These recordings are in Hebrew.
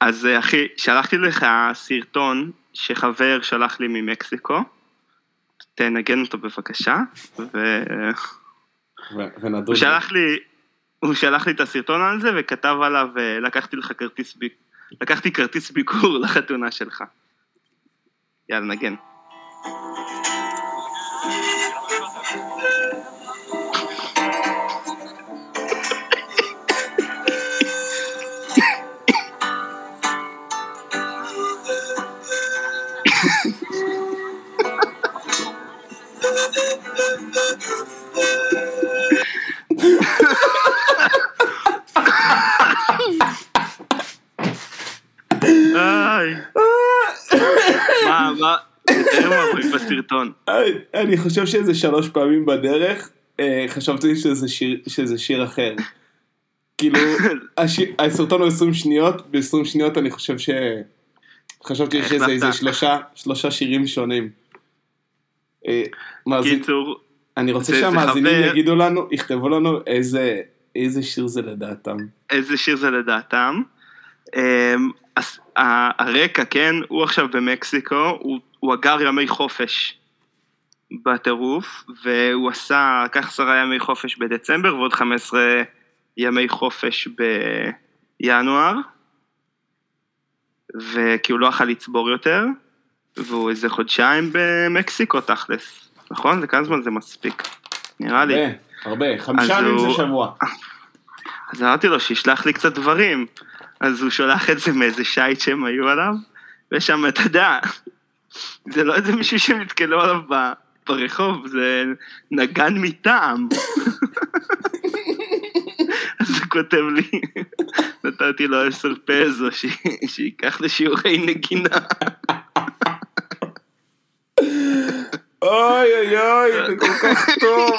אז אה, אחי, שלחתי לך סרטון שחבר שלח לי ממקסיקו. תנגן אותו בבקשה. ו- ונדון. שלח לי, הוא שלח לי את הסרטון על זה וכתב עליו, אה, לקחתי לך כרטיס, בי- לקחתי כרטיס ביקור לחתונה שלך. יאללה, נגן. איי. מה, מה, תתאר מה רואים בסרטון. אני- חושב שזה שלוש פעמים בדרך, אה, חשבתי שזה שיר, שזה שיר אחר. כאילו, השיר, הסרטון הוא 20 שניות, ב-20 שניות אני חושב ש... חשבתי שזה. איזה שלושה, שלושה שירים שונים. אה, קיצור, אני רוצה שהמאזינים יגידו לנו, יכתבו לנו איזה, איזה שיר זה לדעתם. איזה שיר זה לדעתם. אמ, הרקע, כן, הוא עכשיו במקסיקו, הוא, הוא אגר ימי חופש בטירוף, והוא עשה, לקח עשרה ימי חופש בדצמבר ועוד 15 ימי חופש בינואר, וכי הוא לא יכל לצבור יותר, והוא איזה חודשיים במקסיקו תכלס, נכון? לכמה זמן זה מספיק? נראה לי. הרבה, הרבה, חמישה ימים זה שבוע. אז אמרתי לו שישלח לי קצת דברים. אז הוא שולח את זה מאיזה שייט שהם היו עליו, ושם, אתה יודע, זה לא איזה מישהו שנתקלו עליו ברחוב, זה נגן מטעם. אז הוא כותב לי, נתתי לו עשר פזו, שייקח לשיעורי נגינה. אוי אוי אוי, זה כל כך טוב.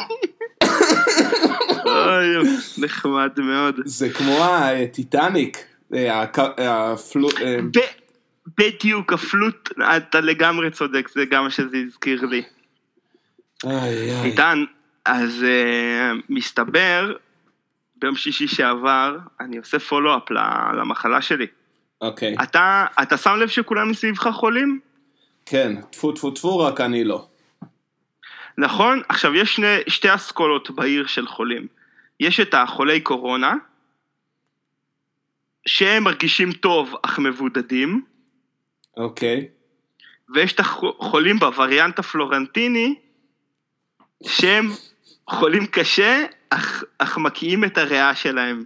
אוי, נחמד מאוד. זה כמו הטיטניק, אה, הק- הפלו... אה, בדיוק, הפלוט, אתה לגמרי צודק, זה גם מה שזה הזכיר לי. איתן, אז מסתבר, ביום שישי שעבר, אני עושה פולו-אפ למחלה שלי. אוקיי. אתה, אתה שם לב שכולם מסביבך חולים? כן, טפו טפו טפו, רק אני לא. נכון? עכשיו, יש שני, שתי אסכולות בעיר של חולים. יש את החולי קורונה, שהם מרגישים טוב אך מבודדים, אוקיי. ויש את החולים בווריאנט הפלורנטיני, שהם חולים קשה, אך, אך מקיאים את הריאה שלהם.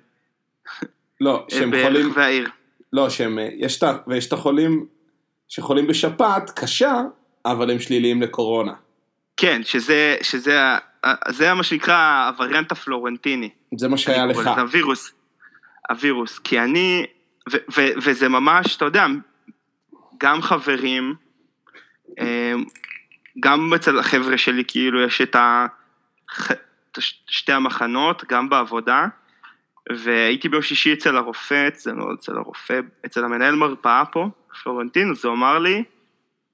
לא, שהם ברחבי חולים... העיר. לא, שהם... אה, יש את. ויש את החולים שחולים בשפעת קשה, אבל הם שליליים לקורונה. כן, שזה, שזה, זה מה שנקרא הווריאנט הפלורנטיני. זה מה שהיה לך. לזה הווירוס. הווירוס, כי אני, ו, ו, וזה ממש, אתה יודע, גם חברים, אה, גם אצל החבר'ה שלי, כאילו, יש את ה... שתי המחנות, גם בעבודה, והייתי ביום שישי אצל הרופא, אצל, לא אצל הרופא, אצל המנהל מרפאה פה, פלורנטין, אז הוא אמר לי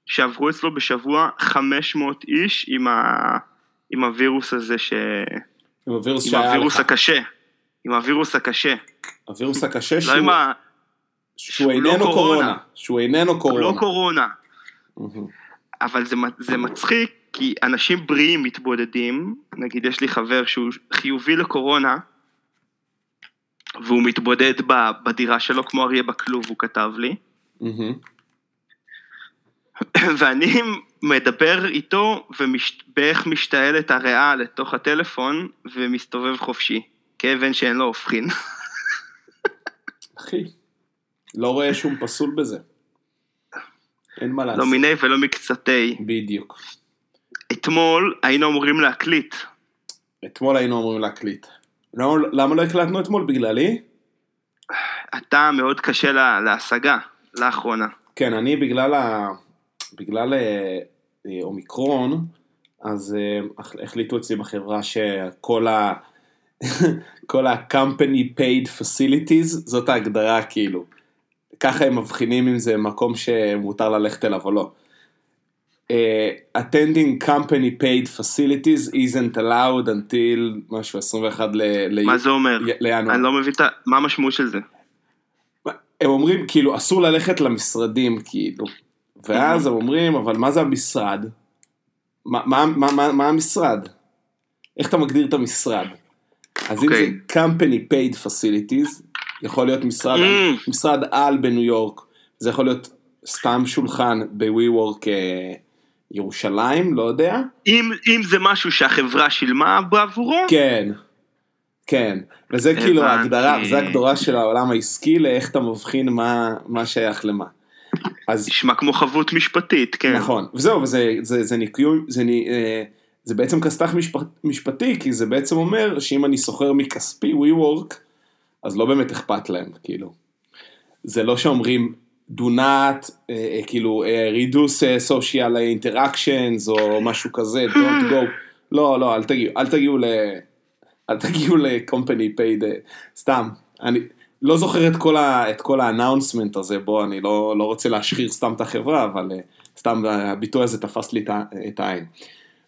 שעברו אצלו בשבוע 500 איש עם, ה, עם הווירוס הזה, ש, עם הווירוס עם שהיה הווירוס לך. הקשה, עם הווירוס הקשה, הווירוס הקשה לא שהוא... עם ה... שהוא שהוא לא איננו קורונה. קורונה. שהוא איננו קורונה. לא קורונה. אבל זה, זה מצחיק, כי אנשים בריאים מתבודדים, נגיד יש לי חבר שהוא חיובי לקורונה, והוא מתבודד בדירה שלו כמו אריה בכלוב, הוא כתב לי, מהמם. ואני מדבר איתו ובאיך משתעלת הריאה לתוך הטלפון ומסתובב חופשי, כאבן שאין לו הופכין. אחי, לא רואה שום פסול בזה. אין מה לעשות. לא מיני ולא מקצתי. בדיוק. אתמול היינו אמורים להקליט, אתמול היינו אמורים להקליט. למה, למה לא הקלטנו אתמול? בגללי? אתה מאוד קשה לה, להשגה לאחרונה. כן, אני בגלל, ה... בגלל אה, אה, אומיקרון, אז אה, הח- החליטו אצלי בחברה שכל ה... כל ה-company paid facilities, זאת ההגדרה כאילו. ככה הם מבחינים אם זה מקום שמותר ללכת אליו או לא. Uh, attending company paid facilities isn't allowed until משהו 21 ל... ל... מה זה אומר? לינואר. אני לא מבין את ה... מה המשמעות של זה? הם אומרים, כאילו, אסור ללכת למשרדים, כאילו. ואז הם אומרים, אבל מה זה המשרד? מה, מה, מה, מה, המשרד? איך אתה מגדיר את המשרד? אז אם זה אוקיי. company paid facilities, יכול להיות משרד, Mm. משרד על בניו יורק, זה יכול להיות סתם שולחן בווי וורק אה, ירושלים, לא יודע. אם, אם זה משהו שהחברה שילמה בעבורו, כן, כן, וזה כאילו. ההגדרה, וזה הגדרה של העולם העסקי לאיך אתה מבחין מה, מה שייך למה. אז נשמע כמו חבות משפטית, כן. נכון, וזהו, וזה זה, זה ניקיון, זה, אה, זה בעצם כסת"ח משפט, משפטי, כי זה בעצם אומר שאם אני סוחר מכספי WeWork, אז לא באמת אכפת להם, כאילו. זה לא שאומרים do not, אה, אה, כאילו, אה, reduce אה, social interactions או משהו כזה, don't go. לא, לא, אל תגיעו, אל תגיעו ל... אל תגיעו ל-company paid, סתם, אני לא זוכר את כל, ה, את האנאונסמנט הזה, בוא, אני לא, לא רוצה להשחיר סתם את החברה, אבל אה, סתם הביטוי הזה תפס לי את העין.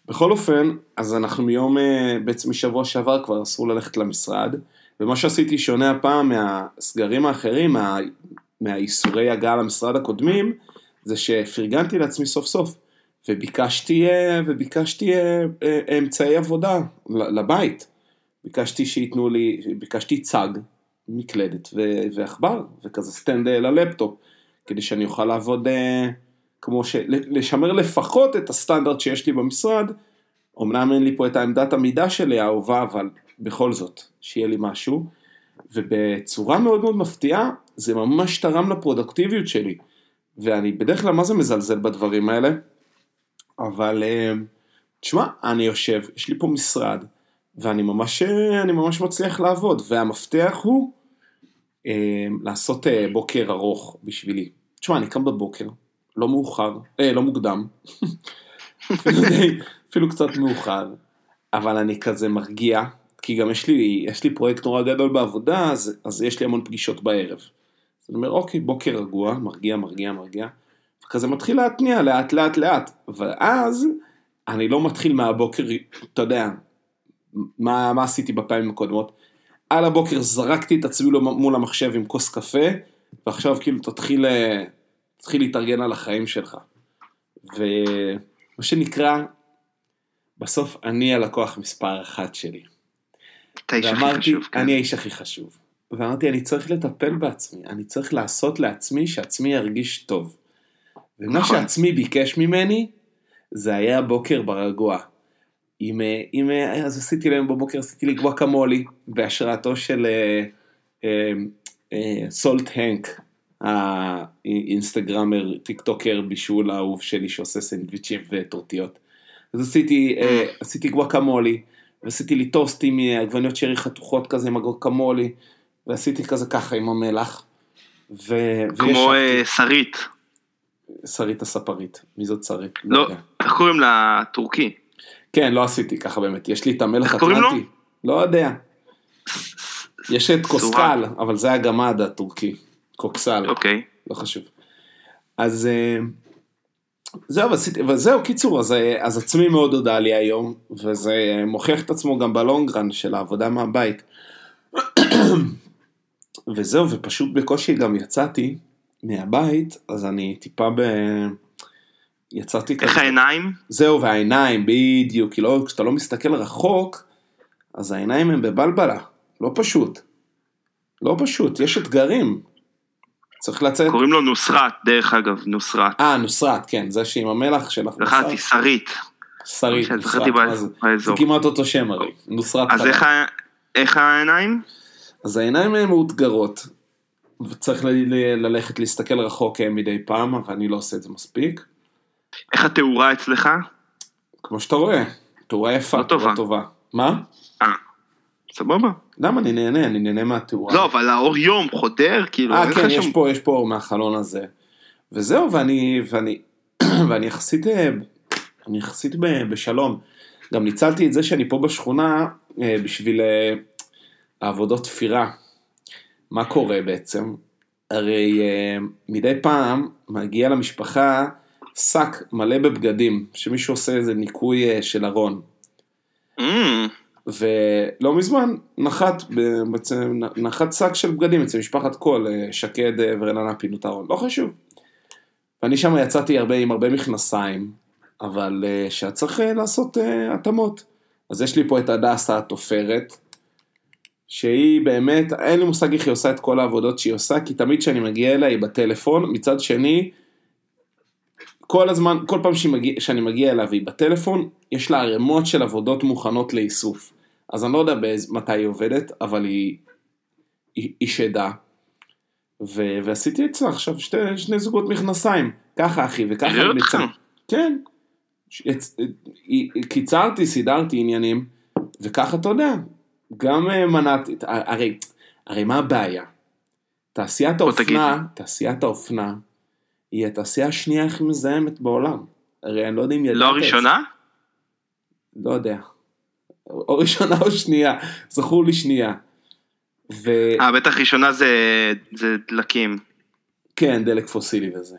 בכל אופן, אז אנחנו מיום, אה, בעצם משבוע שעבר כבר אסור ללכת למשרד, ומה שעשיתי שונה הפעם מהסגרים האחרים, מה, מהאיסורי הגעה למשרד הקודמים, זה שפרגנתי לעצמי סוף סוף, וביקשתי, אה, וביקשתי אמצעי עבודה לבית. ביקשתי שייתנו לי, ביקשתי צג, מקלדת ו- ועכבר, וכזה stand ללפטופ, כדי שאני אוכל לעבוד אה, כמו ש... לשמר לפחות את הסטנדרט שיש לי במשרד, אמנם אין לי פה את העמדת עמידה שלי האהובה, אבל בכל זאת, שיהיה לי משהו, ובצורה מאוד מאוד מפתיעה, זה ממש תרם לפרודקטיביות שלי, ואני בדרך כלל מה זה מזלזל בדברים האלה, אבל אה, תשמע, אני יושב, יש לי פה משרד, ואני ממש, אה, ממש מצליח לעבוד, והמפתח הוא אה, לעשות אה, בוקר ארוך בשבילי. תשמע, אני קם בבוקר, לא מאוחר, אה, לא מוקדם, אפילו, די, אפילו קצת מאוחר, אבל אני כזה מרגיע, כי גם יש לי, יש לי פרויקט נורא גדול בעבודה, אז, אז יש לי המון פגישות בערב. אז אני אומר, אוקיי, בוקר רגוע, מרגיע, מרגיע, מרגיע, וכזה מתחיל להתניע לאט לאט לאט, ואז אני לא מתחיל מהבוקר, אתה יודע, מה, מה עשיתי בפעמים הקודמות. על הבוקר זרקתי את עצמי מול המחשב עם כוס קפה, ועכשיו כאילו תתחיל, אה, תתחיל להתארגן על החיים שלך. ומה שנקרא, בסוף אני הלקוח מספר אחת שלי. אתה האיש הכי חשוב, כן. אני האיש הכי חשוב. ואמרתי, אני צריך לטפל בעצמי, אני צריך לעשות לעצמי שעצמי ירגיש טוב. ומה נכון. שעצמי ביקש ממני, זה היה בוקר ברגוע. עם, אה, עם, אה, אז עשיתי להם בבוקר, עשיתי לי גואקמולי, בהשראתו של אה, Salt Hank, האינסטגרמר, טיק טוקר בישול האהוב שלי שעושה סנדוויצ'ים וטורטיות. אז עשיתי, אה, עשיתי גואקמולי, ועשיתי לי טוסט עם אה, עגבניות שרי חתוכות כזה עם הגואקמולי, ועשיתי כזה ככה עם המלח. ו... כמו שרית. שרית הספרית, מי זאת שרית? לא, יודע. איך קוראים לה? טורקי. כן, לא עשיתי ככה באמת, יש לי את המלח? אטלנטי. לא יודע. יש את קוסקל, אבל זה הגמד הטורקי. קוקסל, אוקיי. לא חשוב. אז אה, זהו, עשיתי, וזהו, קיצור, אז, אה, אז עצמי מאוד הודה לי היום, וזה אה, מוכיח את עצמו גם בלונגרן של העבודה מהבית. וזהו, ופשוט בקושי גם יצאתי מהבית, אז אני טיפה ב... יצאתי איך העיניים? זהו, והעיניים, בדיוק, כי לא, כשאתה לא מסתכל רחוק, אז העיניים הם בבלבלה, לא פשוט. לא פשוט, יש אתגרים. צריך לצאת... קוראים לו נוסרת, דרך אגב, נוסרת. אה, נוסרת, כן, זה שעם המלח שלך זכרתי, שרית. שרית, נוסרת, זה? כמעט אותו שם הרי, נוסרת אז. איך איך העיניים? אז העיניים הן מאותגרות, וצריך ל- ל- ללכת להסתכל רחוק מדי פעם, אבל אני לא עושה את זה מספיק. איך התאורה אצלך? כמו שאתה רואה, תאורה יפה, לא טובה. טובה. מה? אה, סבבה. למה אני נהנה? אני נהנה מהתאורה. לא, אבל האור יום חודר, כאילו, אה, כן, יש שם... פה, יש פה אור מהחלון הזה. וזהו, ואני, ואני, ואני יחסית, אה, אני יחסית בשלום. גם ניצלתי את זה שאני פה בשכונה אה, בשביל אה, העבודות תפירה. מה קורה בעצם? הרי מדי פעם מגיע למשפחה שק מלא בבגדים, שמישהו עושה איזה ניקוי אה, של ארון. אמ, ולא מזמן נחת, נחת שק של בגדים אצל משפחת קול, אה, שקד אה, ורננה פינוטרון, לא חשוב. ואני שם יצאתי הרבה עם הרבה מכנסיים, אבל שהיה צריך לעשות התאמות. אז יש לי פה את הדסה התופרת, שהיא באמת, אין לי מושג איך היא עושה את כל העבודות שהיא עושה, כי תמיד כשאני מגיע אליה היא בטלפון, מצד שני, כל הזמן, כל פעם מגיע, שאני מגיע אליה והיא בטלפון, יש לה ערימות של עבודות מוכנות לאיסוף. אז אני לא יודע באיז, מתי היא עובדת, אבל היא, היא, היא שדה. ו, ועשיתי אצלה עכשיו שתי, שני זוגות מכנסיים, ככה אחי, וככה אני מצ... כן. יצ... קיצרתי, סידרתי עניינים, וככה אתה יודע, גם אה, מנעתי, הרי, הרי מה הבעיה? תעשיית האופנה, תעשיית האופנה, היא התעשייה השנייה הכי מזהמת בעולם. הרי אני לא יודע אם ידעת... לא הראשונה? לא יודע. או ראשונה או שנייה, זכור לי שנייה. ו... אה, בטח ראשונה זה, זה דלקים. כן, דלק פוסילי וזה.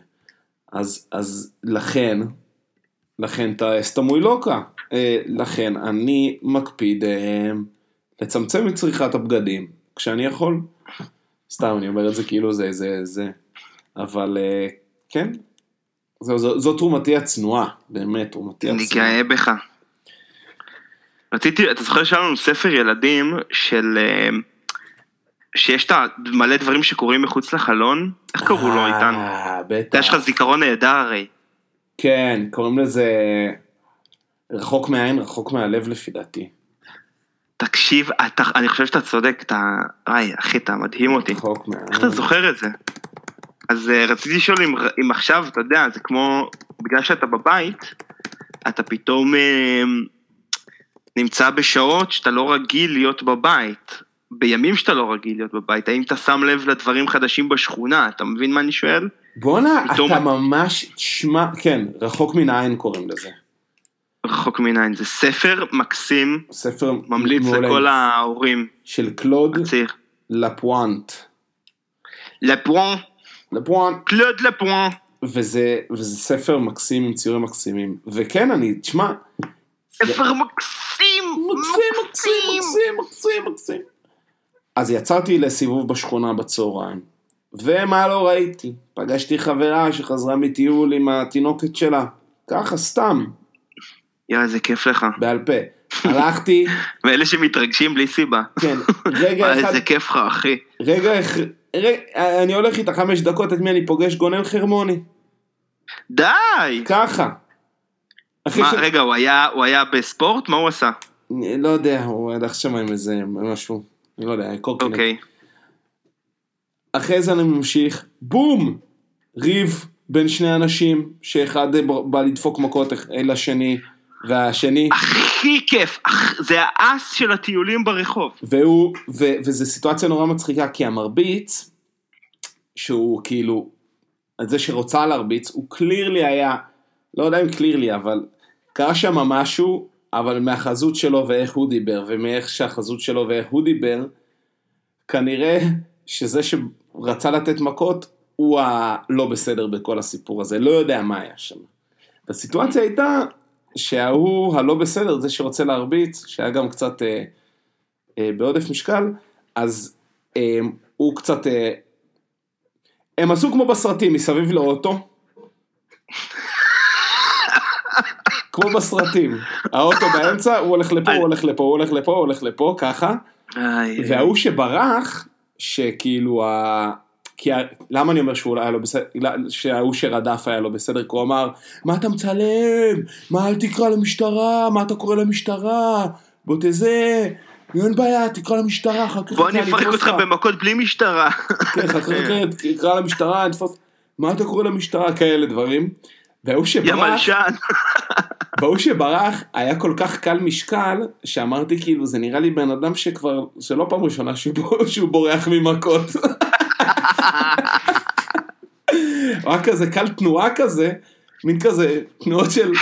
אז, אז לכן, לכן אתה אסתמוי לוקה. אה, לכן אני מקפיד אה, לצמצם את צריכת הבגדים כשאני יכול. סתם, אני אומר את זה כאילו זה, זה, זה. אבל אה, כן, זו, זו, זו תרומתי הצנועה, באמת, תרומתי הצנועה. אני גאה בך. רציתי, אתה זוכר שהיה לנו ספר ילדים של... אה, שיש את מלא דברים שקורים מחוץ לחלון? איך קראו לו איתן? אה, בטח. יש לך זיכרון נהדר הרי. כן, קוראים לזה רחוק מהעין, רחוק מהלב לפי דעתי. תקשיב, אתה, אני חושב שאתה צודק, אתה... איי, אחי, אתה מדהים אותי. רחוק מהעין. איך אתה זוכר את זה? אז uh, רציתי לשאול אם, אם עכשיו, אתה יודע, זה כמו, בגלל שאתה בבית, אתה פתאום uh, נמצא בשעות שאתה לא רגיל להיות בבית, בימים שאתה לא רגיל להיות בבית, האם אתה שם לב לדברים חדשים בשכונה, אתה מבין מה אני שואל? בואנה, פתאום... אתה ממש, תשמע, כן, רחוק מן העין קוראים לזה. רחוק מן העין, זה ספר מקסים, ספר ממליץ מולד. לכל ההורים. של קלוד לפואנט. לפואנט. לפואנט. קלוד לפואנט. וזה, וזה ספר מקסים עם ציורים מקסימים. וכן, אני, תשמע... ספר מקסים! מקסים, מקסים, מקסים, מקסים, מקסים. אז יצאתי לסיבוב בשכונה בצהריים. ומה לא ראיתי? פגשתי חברה שחזרה מטיול עם התינוקת שלה. ככה, סתם. יואו, איזה כיף לך. בעל פה. הלכתי... ואלה שמתרגשים בלי סיבה. כן, רגע אחד... איזה כיף לך, אחי. רגע, אחד... אני הולך איתה חמש דקות, את מי אני פוגש? גונן חרמוני. די! ככה. מה, ש... רגע, הוא היה, הוא היה בספורט? מה הוא עשה? אני לא יודע, הוא הלך שם עם איזה משהו, אני לא יודע, קורקינט. אוקיי. אחרי זה אני ממשיך, בום! ריב בין שני אנשים, שאחד בא לדפוק מכות לשני, והשני... הכי כיף, זה האס של הטיולים ברחוב. והוא, ו, וזו סיטואציה נורא מצחיקה, כי המרביץ, שהוא כאילו, זה שרוצה להרביץ, הוא קלירלי היה, לא יודע אם קלירלי, אבל קרה שם משהו, אבל מהחזות שלו ואיך הוא דיבר, ומאיך שהחזות שלו ואיך הוא דיבר, כנראה שזה שרצה לתת מכות, הוא הלא בסדר בכל הסיפור הזה, לא יודע מה היה שם. והסיטואציה הייתה שההוא הלא בסדר, זה שרוצה להרביץ, שהיה גם קצת אה, אה, בעודף משקל, אז אה, הוא קצת... אה, הם עשו כמו בסרטים, מסביב לאוטו. כמו בסרטים. האוטו באמצע, הוא הולך לפה, הוא הולך לפה, הוא הולך לפה, הוא הולך לפה, ככה. וההוא שברח, שכאילו. כי למה אני אומר שהוא היה לא בסדר, שההוא שרדף היה לא בסדר, כי הוא אמר, מה אתה מצלם? מה אל תקרא למשטרה? מה אתה קורא למשטרה? בוא תזה, אין בעיה, תקרא למשטרה, אחר כך בוא אני אפרק אותך במכות בלי משטרה. כן, אחר כך תקרא למשטרה, נתפוס, מה אתה קורא למשטרה? כאלה דברים. והוא שברח, יא מלשן. והוא שברח היה כל כך קל משקל, שאמרתי כאילו זה נראה לי בן אדם שכבר, שלא פעם ראשונה שהוא בורח ממכות. רק כזה קל תנועה כזה, מין כזה תנועות של...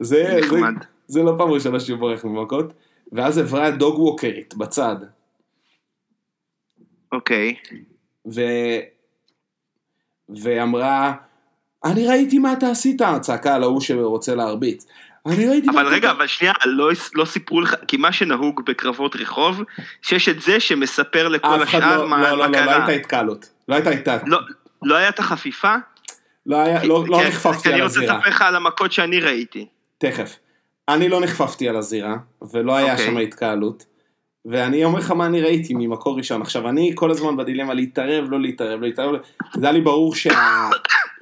זה, זה, זה לא פעם ראשונה שהוא בורח ממכות, ואז עברה דוג ווקרית בצד. אוקיי. ו... ואמרה, אני ראיתי מה אתה עשית, צעקה על ההוא שרוצה להרביץ. אני ראיתי... אבל רגע, אבל שנייה, לא, לא סיפרו לך, כי מה שנהוג בקרבות רחוב, שיש את זה שמספר לכל השאר לא, מה, לא, לא, לא, לא קרה. הייתה התקהלות. לא הייתה התקהלות. לא, לא היה את החפיפה? לא היה, לא, לא נחפפתי על אני רוצה הזירה. לספר לך על המכות שאני ראיתי. תכף. אני לא נחפפתי על הזירה, ולא היה אוקיי. שם התקהלות. ואני אומר לך מה אני ראיתי ממקור ראשון. עכשיו, אני כל הזמן בדילמה להתערב, לא להתערב, לא להתערב. זה היה לי ברור שה...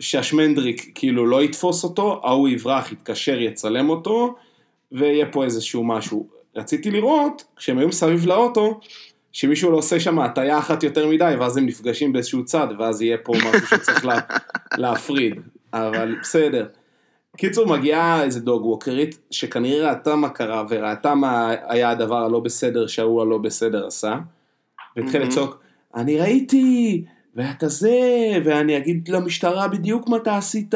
שהשמנדריק כאילו לא יתפוס אותו, ההוא יברח, יתקשר, יצלם אותו, ויהיה פה איזשהו משהו. רציתי לראות, כשהם היו מסביב לאוטו, שמישהו לא עושה שם הטיה אחת יותר מדי, ואז הם נפגשים באיזשהו צד, ואז יהיה פה משהו שצריך לה, להפריד. אבל בסדר. קיצור, מגיעה איזה דוג ווקרית, שכנראה ראתה מה קרה, וראתה מה היה הדבר הלא בסדר שההוא הלא בסדר עשה, והתחיל. לצעוק, אני ראיתי, ואתה זה, ואני אגיד למשטרה בדיוק מה אתה עשית.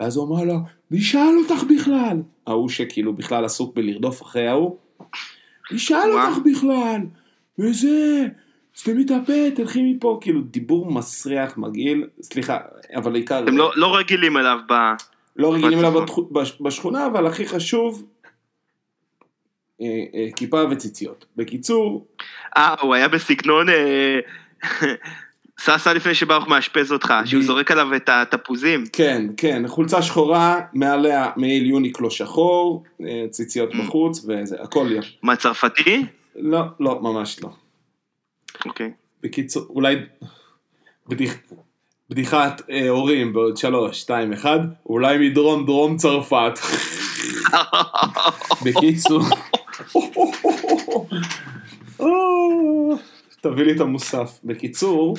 ואז הוא אמר לה, מי שאל אותך בכלל? ההוא שכאילו בכלל עסוק בלרדוף אחרי ההוא. מי שאל. אותך בכלל? וזה, סתמי את הפה, תלכי מפה, כאילו דיבור מסריח, מגעיל, סליחה, אבל עיקר... אתם לא, לא רגילים אליו ב... לא רגילים אליו בשכונה, אבל הכי חשוב, אה, אה, כיפה וציציות. בקיצור, אה, הוא היה בסגנון... סע לפני שברוך מאשפז אותך, שהוא זורק עליו את התפוזים. כן, כן, חולצה שחורה, מעליה מעיל יוניקלו שחור, אה, ציציות Mm. בחוץ, וזה, הכל יש. מה, צרפתי? לא, לא, ממש לא. אוקיי. בקיצור, אולי בדיח, בדיחת אה, הורים בעוד שלוש, שתיים, אחד, אולי מדרום דרום צרפת. בקיצור, אה, תביא לי את המוסף. בקיצור,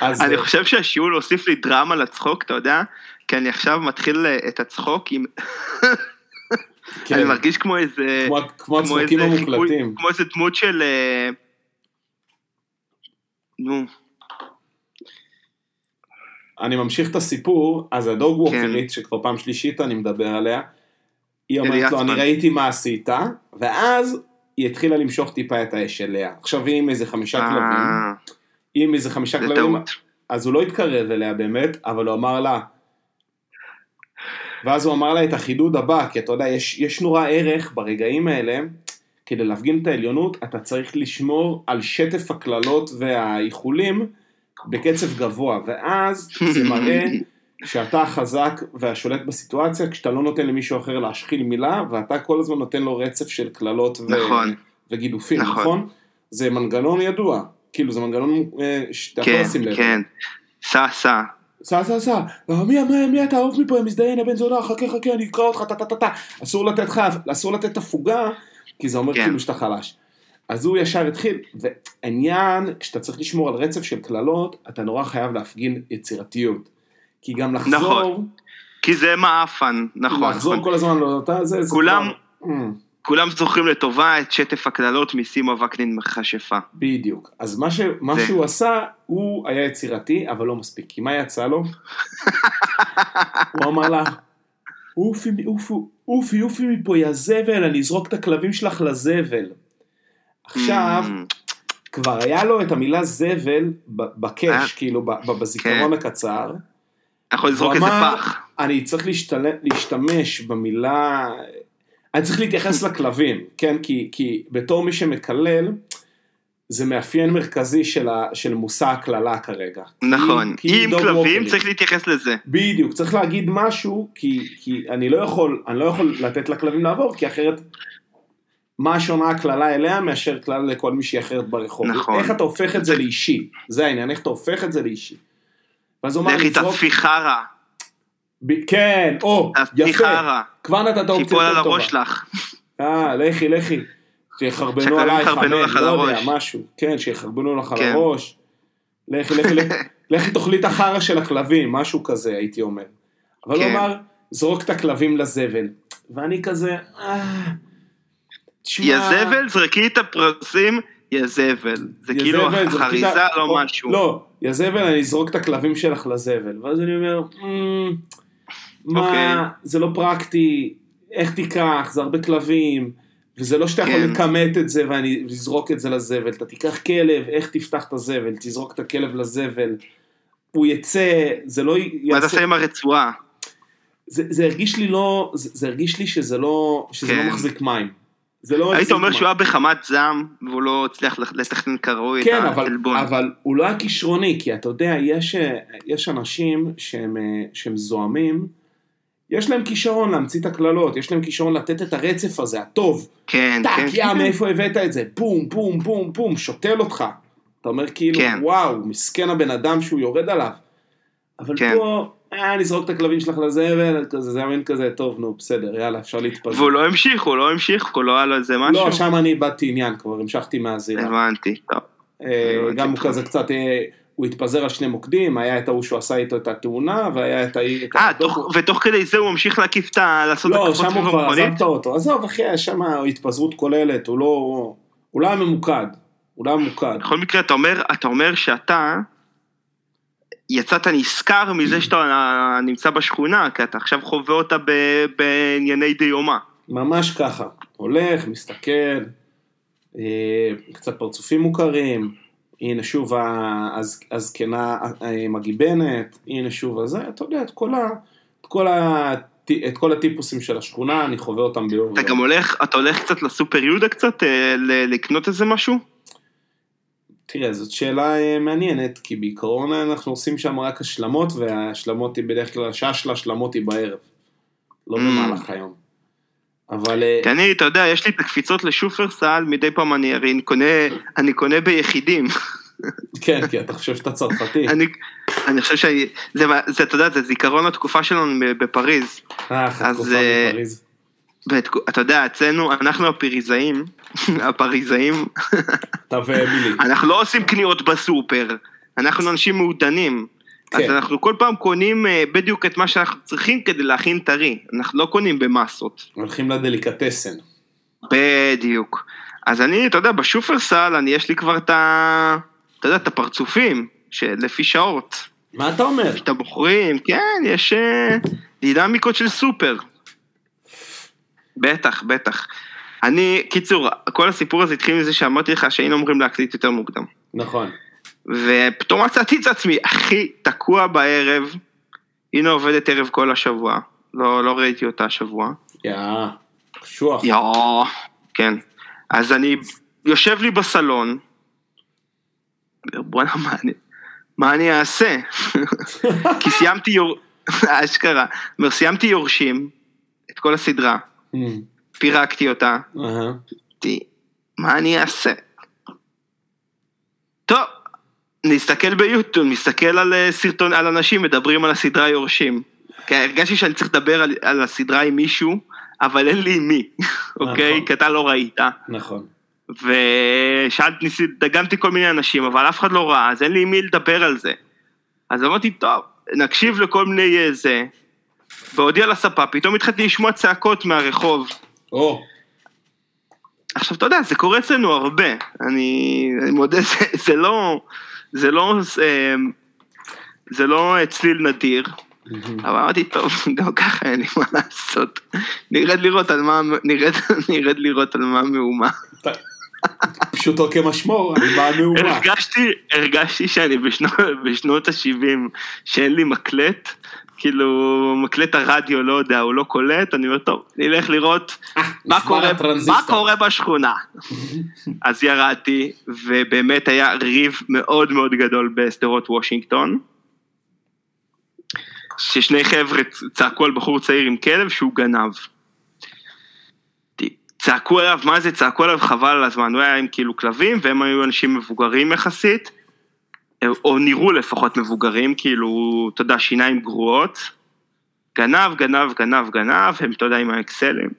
אז אני אה, חושב שהשיעור הוסיף לי דרמה לצחוק, אתה יודע? כי אני עכשיו מתחיל אה, את הצחוק עם... כן, אני מרגיש כמו איזה... כמו- כמו הצחוקים המוקלטים. כמו איזה דמות של... אה, נו, אני ממשיך את הסיפור, אז הדוג כן. ווקרית, שכבר פעם שלישית אני מדבר עליה, היא אומרת לו. אני ראיתי מה עשית, ואז היא התחילה למשוך טיפה את האש אליה. עכשיו היא עם איזה חמישה כלבים, היא עם איזה חמישה כלבים. אז הוא לא התקרב אליה באמת, אבל הוא אמר לה, ואז הוא אמר לה את החידוד הבא, כי אתה יודע, יש, יש נורא ערך ברגעים האלה, כדי להפגין את העליונות, אתה צריך לשמור על שטף הקללות והאיחולים בקצב גבוה, ואז זה מראה שאתה החזק והשולט בסיטואציה, כשאתה לא נותן למישהו אחר להשחיל מילה, ואתה כל הזמן נותן לו רצף של קללות ו... נכון. וגידופים, נכון. נכון? זה מנגנון ידוע, כאילו זה מנגנון אה, שאתה יכול כן, לשים לב. כן. סע, סע. סע סע סע, לא, מי, מי, מי אתה עוף מפה, מזדיין, הבן זונה, חכה חכה, אני אקרא אותך, טה טה טה טה, אסור לתת לך, אסור לתת הפוגה, כי זה אומר כן. כאילו שאתה חלש. אז הוא ישר התחיל, ועניין, כשאתה צריך לשמור על רצף של קללות, אתה נורא חייב להפגין יצירתיות. כי גם לחזור, נכון, כי זה מעפן, נכון. לחזור נכון. כל הזמן לאותה זה, זה כולם- כבר... Mm, כולם זוכרים לטובה את שטף הקללות מסימה וקנין מכשפה. בדיוק. אז מה, ש, מה זה. שהוא עשה, הוא היה יצירתי, אבל לא מספיק. כי מה יצא לו? הוא אמר לה, אופי, אופי, אופי, אופי מפה, יא זבל, אני אזרוק את הכלבים שלך לזבל. עכשיו, Mm, כבר היה לו את המילה זבל ב- אה. בקאש, כאילו, בזיכרון הקצר. יכול לזרוק איזה פח. אני צריך להשתל... להשתמש במילה, אני צריך להתייחס לכלבים, כן? כי, כי בתור מי שמקלל, זה מאפיין מרכזי של, ה... של מושא הקללה כרגע. נכון. כי- כי עם כלבים ווקרית. צריך להתייחס לזה. בדיוק, צריך להגיד משהו, כי, כי אני לא יכול, אני לא יכול לתת לכלבים לעבור, כי אחרת, מה שונה הקללה אליה מאשר קללה לכל מישהי אחרת ברחוב? נכון. איך אתה הופך את זה לאישי? זה העניין, איך אתה הופך את זה לאישי? ואז הוא אמר, תצפי חרא. ב- כן, או, יפה. כבר נתת אופציה על יותר טובה. הראש שלך. אה, לכי, לכי. שיחרבנו עלייך, אמן, לך על לא יודע. משהו. כן, שיחרבנו לך על כן. הראש. לכי, לכי, לכי, לכי תאכלי את החרא של הכלבים, משהו כזה, הייתי אומר. אבל הוא כן. אמר, זרוק את הכלבים לזבל. ואני כזה, אה... תשמע... יא זבל, זרקי את הפרסים, יא זבל. זה כאילו זבל, זרקי את ה- חריזה, לא משהו. לא, יא זבל, אני אזרוק את הכלבים שלך לזבל. ואז אני אומר, "אמ, מה, אוקיי. זה לא פרקטי, איך תיקח, זה הרבה כלבים, וזה לא שאתה יכול כן. לכמת את זה ואני אזרוק את זה לזבל, אתה תיקח כלב, איך תפתח את הזבל, תזרוק את הכלב לזבל. הוא יצא, זה לא מה תעשה עם הרצועה? זה, הרגיש לי לא, זה, הרגיש לי שזה לא, שזה כן. לא מחזיק מים. זה לא היית אומר. שהוא היה בחמת זעם, והוא לא הצליח לתכנן כראוי כן, את העלבון. אבל הוא לא היה כישרוני, כי אתה יודע, יש, אה, יש אנשים שהם, אה, שהם זוהמים, יש להם כישרון להמציא את הקללות, יש להם כישרון לתת את הרצף הזה, הטוב. כן, טאק, כן, יא, כן. מאיפה הבאת את זה? בום, בום, בום, בום, שותל אותך. אתה אומר כאילו, כן. וואו, מסכן הבן אדם שהוא יורד עליו. אבל כן. פה, אה, נזרוק את הכלבים שלך לזבל, כזה, זה היה מין כזה, טוב, נו, בסדר, יאללה, אפשר להתפזר. והוא לא המשיך, הוא לא המשיך, הוא לא היה לו איזה משהו. לא, שם אני איבדתי עניין, כבר המשכתי מהזירה. הבנתי, טוב. אה, גם הוא. כזה קצת, אה, הוא התפזר על שני מוקדים, היה את ההוא שהוא עשה איתו את התאונה, והיה את. את אה, ותוך כדי זה הוא ממשיך להקיף את ה... לעשות לא, שם הוא כבר? עזב את האוטו. עזוב, אחי, שם התפזרות כוללת, הוא לא... הוא לא היה ממוקד. הוא לא היה ממוקד. בכל מקרה, אתה אומר, אתה אומר שאתה יצאת נשכר מזה שאתה נמצא בשכונה, כי אתה עכשיו חווה אותה בענייני דיומא. ממש ככה. הולך, מסתכל, אה, קצת פרצופים מוכרים, הנה שוב הזקנה אה, מגי בנט, הנה שוב הזה, אתה יודע, את כל ה... את כל ה... את כל הטיפוסים של השכונה, אני חווה אותם ביום. אתה גם הולך, אתה הולך קצת לסופר יהודה קצת, אה, לקנות איזה משהו? תראה, זאת שאלה אה, מעניינת, כי בעיקרון אנחנו עושים שם רק השלמות, וההשלמות היא בדרך כלל, השעה של ההשלמות היא בערב, לא Mm. במהלך היום. אבל אה, כי אני, אתה יודע, יש לי את הקפיצות לשופרסל, מדי פעם אני הרי אני קונה, אני קונה ביחידים. כן, כי אתה חושב שאתה צרפתי. אני, אני חושב שאני, זה, אתה יודע, זה זיכרון התקופה שלנו בפריז. אה, אז, תקופה אה, בפריז. ואתה יודע, אצלנו, אנחנו הפריזאים, הפריזאים, אתה. אנחנו לא עושים קניות בסופר, אנחנו אנשים מעודנים. אז כן. אנחנו כל פעם קונים אה, בדיוק את מה שאנחנו צריכים כדי להכין טרי, אנחנו לא קונים במסות. הולכים לדליקטסן. בדיוק. אז אני, אתה יודע, בשופרסל, אני, יש לי כבר את ה... אתה יודע, את הפרצופים, שלפי שעות. מה אתה אומר? שאתה בוחרים, כן, יש אה, דינמיקות של סופר. בטח, בטח. אני, קיצור, כל הסיפור הזה התחיל מזה שאמרתי לך שהיינו אמורים להקליט יותר מוקדם. נכון. ופתאום מצאתי את עצמי הכי תקוע בערב, הנה עובדת ערב כל השבוע, לא, לא ראיתי אותה השבוע. יא, קשוח. יואו, כן. אז אני, יושב לי בסלון, בואנה, מה אני, מה אני אעשה? כי סיימתי יור... אשכרה. סיימתי יורשים, את כל הסדרה, פירקתי אותה. אמרתי, מה אני אעשה? טוב, נסתכל ביוטיוב, נסתכל על אה, סרטון, על אנשים מדברים על הסדרה יורשים. כי הרגשתי שאני צריך לדבר על, על הסדרה עם מישהו, אבל אין לי עם מי, אוקיי? נכון. כי אתה לא ראית. נכון. ושאלתי, ניסיתי, דגמתי כל מיני אנשים, אבל אף אחד לא ראה, אז אין לי עם מי לדבר על זה. אז אמרתי, טוב, נקשיב לכל מיני אה, זה, והודיע לספה, פתאום התחלתי לשמוע צעקות מהרחוב. או, עכשיו, אתה יודע, זה קורה אצלנו הרבה, אני, אני מודה, זה, זה לא, זה לא, אה, זה לא צליל נדיר. אבל אמרתי, טוב, גם ככה אין לי מה לעשות. נרד לראות על מה, נרד, נרד לראות על מה המהומה. פשוטו כמשמעו, אני בא מהומה. הרגשתי, הרגשתי שאני בשנות, בשנות ה-70, שאין לי מקלט, כאילו מקלט הרדיו, לא יודע, הוא לא קולט, אני אומר, טוב, נלך לראות מה נשמע קורה. מה קורה בשכונה. אז ירדתי, ובאמת היה ריב מאוד מאוד גדול בשדרות וושינגטון, ששני חבר'ה צעקו על בחור צעיר עם כלב שהוא גנב. צעקו עליו, מה זה, צעקו עליו חבל על הזמן, הוא היה עם כאילו כלבים, והם היו אנשים מבוגרים יחסית, או נראו לפחות מבוגרים, כאילו, אתה יודע, שיניים גרועות. גנב, גנב, גנב, גנב, הם, אתה יודע, עם האקסלים.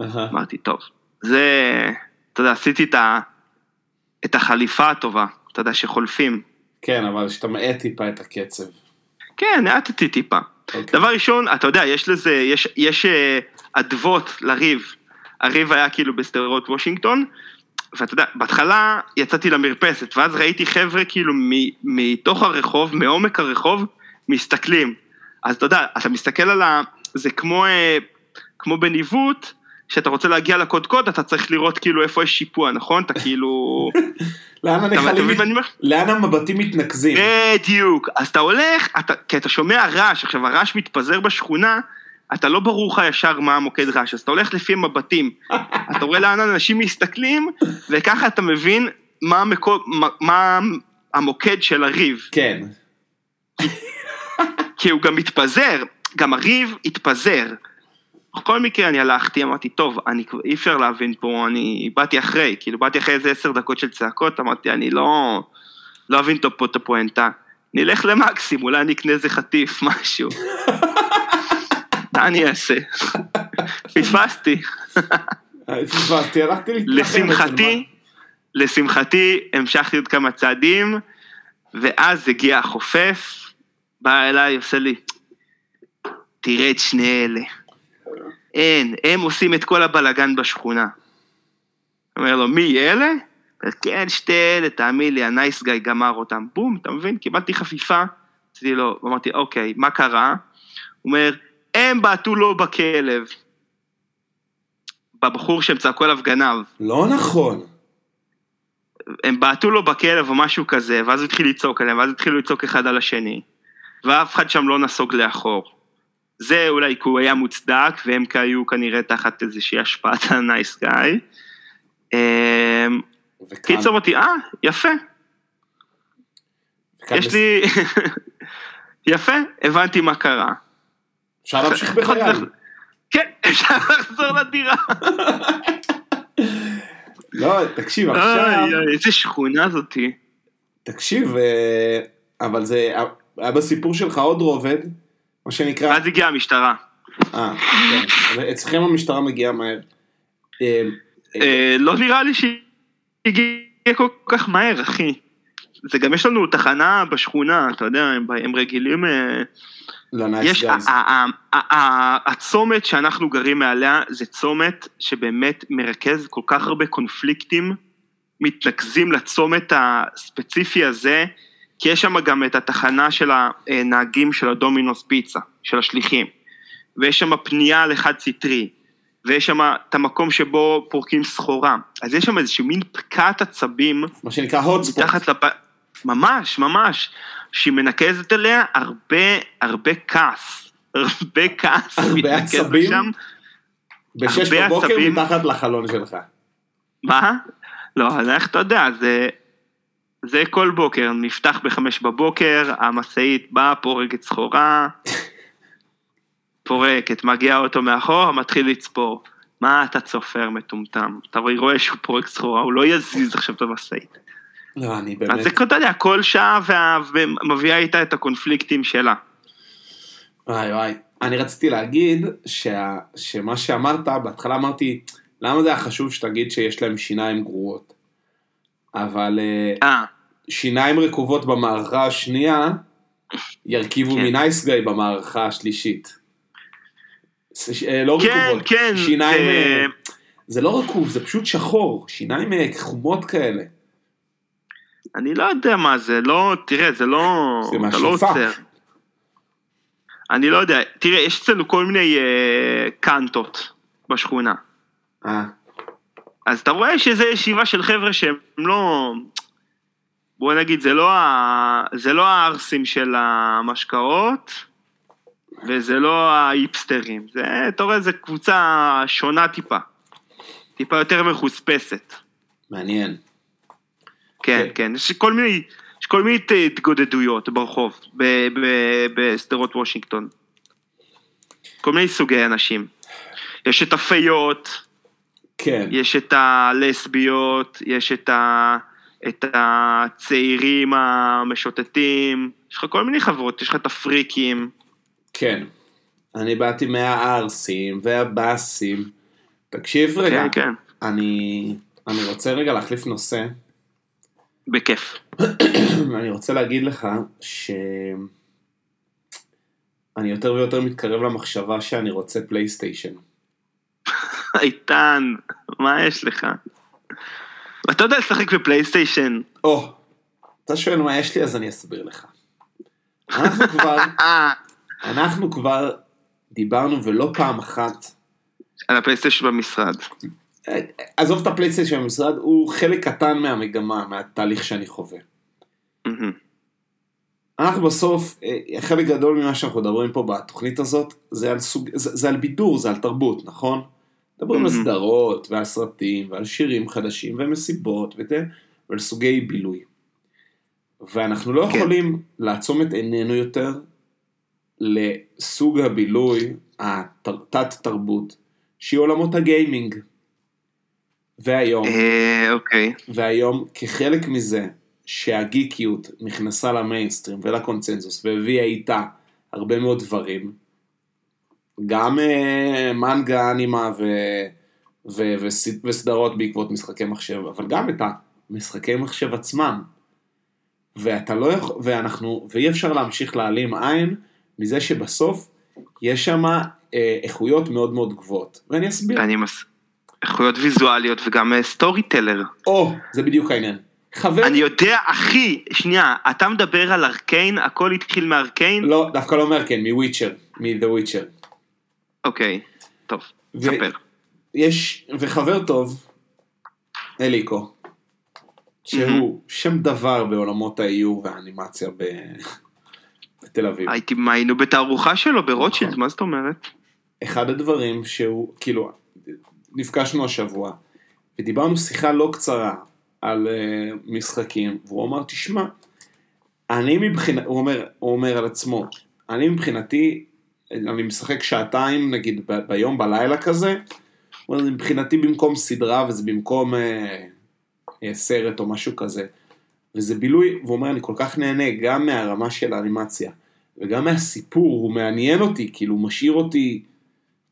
אהה. אמרתי, טוב, זה, אתה יודע, עשיתי את, ה, את החליפה הטובה, אתה יודע, שחולפים. כן, אבל שאתה מאט טיפה את הקצב. כן, האטתי טיפה. אוקיי. דבר ראשון, אתה יודע, יש לזה, יש, יש אה, אדוות לריב. הריב היה כאילו בשדרות וושינגטון, ואתה יודע, בהתחלה יצאתי למרפסת, ואז ראיתי חבר'ה כאילו מתוך הרחוב, מעומק הרחוב, מסתכלים. אז אתה יודע, אתה מסתכל על ה... זה כמו, אה, כמו בניווט, כשאתה רוצה להגיע לקודקוד, אתה צריך לראות כאילו איפה יש שיפוע, נכון? אתה כאילו... לאן הנחלים? לאן המבטים מתנקזים? בדיוק. אז אתה הולך, אתה, כי אתה שומע רעש, עכשיו הרעש מתפזר בשכונה, אתה לא ברור לך ישר מה המוקד רעש, אז אתה הולך לפי המבטים. אתה רואה לאן אנשים מסתכלים, וככה אתה מבין מה, המקו, מה, מה המוקד של הריב. כן. כי הוא גם מתפזר, גם הריב התפזר. בכל מקרה אני הלכתי, אמרתי, טוב, אני, כבר- אי אפשר להבין פה, אני באתי אחרי, כאילו באתי אחרי איזה עשר דקות של צעקות, אמרתי, אני לא, לא אבין פה את הפואנטה. נלך למקסים, אולי אני אקנה איזה חטיף, משהו. מה אני אעשה? פספסתי. אה, פספסתי, הלכתי להתנחם לשמחתי, לשמחתי, המשכתי עוד כמה צעדים, ואז הגיע החופף, בא אליי, עושה לי, תראה את שני אלה. אין, הם עושים את כל הבלגן בשכונה. אומר לו, מי אלה? אומר, כן, שתי אלה, תאמין לי, הנייס גיא גמר אותם. בום, אתה מבין? קיבלתי חפיפה. עשיתי לו, אמרתי, אוקיי, מה קרה? הוא אומר, הם בעטו לו בכלב. בבחור שהם צעקו עליו גנב. לא נכון. הם בעטו לו בכלב או משהו כזה, ואז הוא התחיל לצעוק עליהם, ואז התחילו לצעוק אחד על השני, ואף אחד שם לא נסוג לאחור. זה אולי כי הוא היה מוצדק, והם היו כנראה תחת איזושהי השפעת הנייס גאי. וכאן- קיצור אמרתי, אה, יפה, יש לי... יפה, הבנתי מה קרה. אפשר להמשיך בחיי. כן, אפשר לחזור לדירה. לא, תקשיב, עכשיו, אוי, אוי, איזה שכונה זאתי. תקשיב, אה, אבל זה היה בסיפור שלך עוד רובד, מה שנקרא, ואז הגיעה המשטרה. אה, כן, אבל אצלכם המשטרה מגיעה מהר. אה, אה, לא נראה לי שהגיע כל כך מהר, אחי. זה גם יש לנו תחנה בשכונה, אתה יודע, הם, הם רגילים... אה, יש, הצומת שאנחנו גרים מעליה זה צומת שבאמת מרכז כל כך הרבה קונפליקטים מתנקזים לצומת הספציפי הזה, כי יש שם גם את התחנה של הנהגים של הדומינוס פיצה, של השליחים, ויש שם פנייה לחד סטרי, ויש שם את המקום שבו פורקים סחורה, אז יש שם איזשהו מין פקעת עצבים מה שנקרא הוטספוט. לפ... ממש, ממש, שהיא מנקזת אליה הרבה, הרבה כעס. הרבה כעס הרבה עצבים? בשש בבוקר עצבים. מתחת לחלון שלך. מה? לא, אז איך אתה יודע, זה... זה כל בוקר, נפתח בחמש בבוקר, המשאית באה, פורקת סחורה, פורקת, מגיע האוטו מאחור, מתחיל לצפור. מה אתה צופר מטומטם? אתה רואה שהוא פורק סחורה, הוא לא יזיז עכשיו את המשאית. לא, אני אז באמת... זה, אתה יודע, כל שעה וה- ומביאה איתה את הקונפליקטים שלה. וואי וואי. אני רציתי להגיד שה... שמה שאמרת, בהתחלה אמרתי, למה זה היה חשוב שתגיד שיש להם שיניים גרועות? אבל אה, אה, שיניים רקובות במערכה השנייה ירכיבו כן. מנייס גאי במערכה השלישית. אה, לא כן, רקובות, כן, שיניים, זה- זה לא רקוב, זה פשוט שחור, שיניים חומות כאלה. אני לא יודע מה זה, לא, תראה, זה לא, זה אתה לא. עוצר. אני לא יודע, תראה, יש אצלנו כל מיני אה, קאנטות בשכונה. אה, אז אתה רואה שזה ישיבה של חבר'ה שהם לא... בוא נגיד, זה לא, ה... זה לא הערסים של המשקאות, וזה לא האיפסטרים. זה, אתה רואה, זו קבוצה שונה טיפה. טיפה יותר מחוספסת. מעניין. כן, כן. כן. יש כל מיני, יש כל מיני התגודדויות ברחוב, בשדרות וושינגטון. כל מיני סוגי אנשים. יש את הפיות, כן, יש את הלסביות, יש את, ה, את הצעירים המשוטטים, יש לך כל מיני חברות, יש לך את הפריקים. כן. אני באתי מהערסים והבאסים. תקשיב רגע, כן, כן, אני, אני רוצה רגע להחליף נושא. בכיף. אני רוצה להגיד לך ש... אני יותר ויותר מתקרב למחשבה שאני רוצה פלייסטיישן. איתן, מה יש לך? אתה יודע לשחק בפלייסטיישן? או, אתה שואל מה יש לי אז אני אסביר לך. אנחנו כבר, אנחנו כבר דיברנו ולא פעם אחת על הפלייסטיישן במשרד. עזוב את הפלייסטיישן במשרד, הוא חלק קטן מהמגמה, מהתהליך שאני חווה. אנחנו בסוף, אה, חלק גדול ממה שאנחנו מדברים פה בתוכנית הזאת, זה על, סוג, זה, זה על בידור, זה על תרבות, נכון? מדברים על. סדרות ועל סרטים ועל שירים חדשים ומסיבות וזה, ועל סוגי בילוי. ואנחנו לא כן. יכולים לעצום את עינינו יותר לסוג הבילוי, התת תרבות, שהיא עולמות הגיימינג. והיום, אה, אוקיי. והיום כחלק מזה שהגיקיות נכנסה למיינסטרים ולקונצנזוס והביאה איתה הרבה מאוד דברים, גם אה, מנגה, אנימה ו, ו, וסד- וסדרות בעקבות משחקי מחשב, אבל גם את המשחקי מחשב עצמם. ואתה לא יכול, ואנחנו, ואי אפשר להמשיך להעלים עין מזה שבסוף יש שם אה, איכויות מאוד מאוד גבוהות. ואני אסביר. אני מס... איכויות ויזואליות וגם אה, סטורי טלר. או, זה בדיוק העניין. חבר... אני יודע, אחי, שנייה, אתה מדבר על ארקיין, הכל התחיל מארקיין? לא, דווקא לא מארקן, מוויצ'ר, מ-The Witcher. אוקיי, טוב, ספר. יש, וחבר טוב, אליקו, שהוא שם דבר בעולמות האיור והאנימציה ב... בתל אביב. הייתי, מה, היינו בתערוכה שלו ברוטשילד, נכון. מה זאת אומרת? אחד הדברים שהוא, כאילו, נפגשנו השבוע, ודיברנו שיחה לא קצרה על uh, משחקים, והוא אמר, תשמע, אני מבחינת, הוא אומר, הוא אומר על עצמו, אני מבחינתי, אני משחק שעתיים נגיד ב- ביום, בלילה כזה, הוא אומר, מבחינתי במקום סדרה וזה במקום אה, אה, סרט או משהו כזה. וזה בילוי, והוא אומר, אני כל כך נהנה גם מהרמה של האנימציה, וגם מהסיפור, הוא מעניין אותי, כאילו הוא משאיר אותי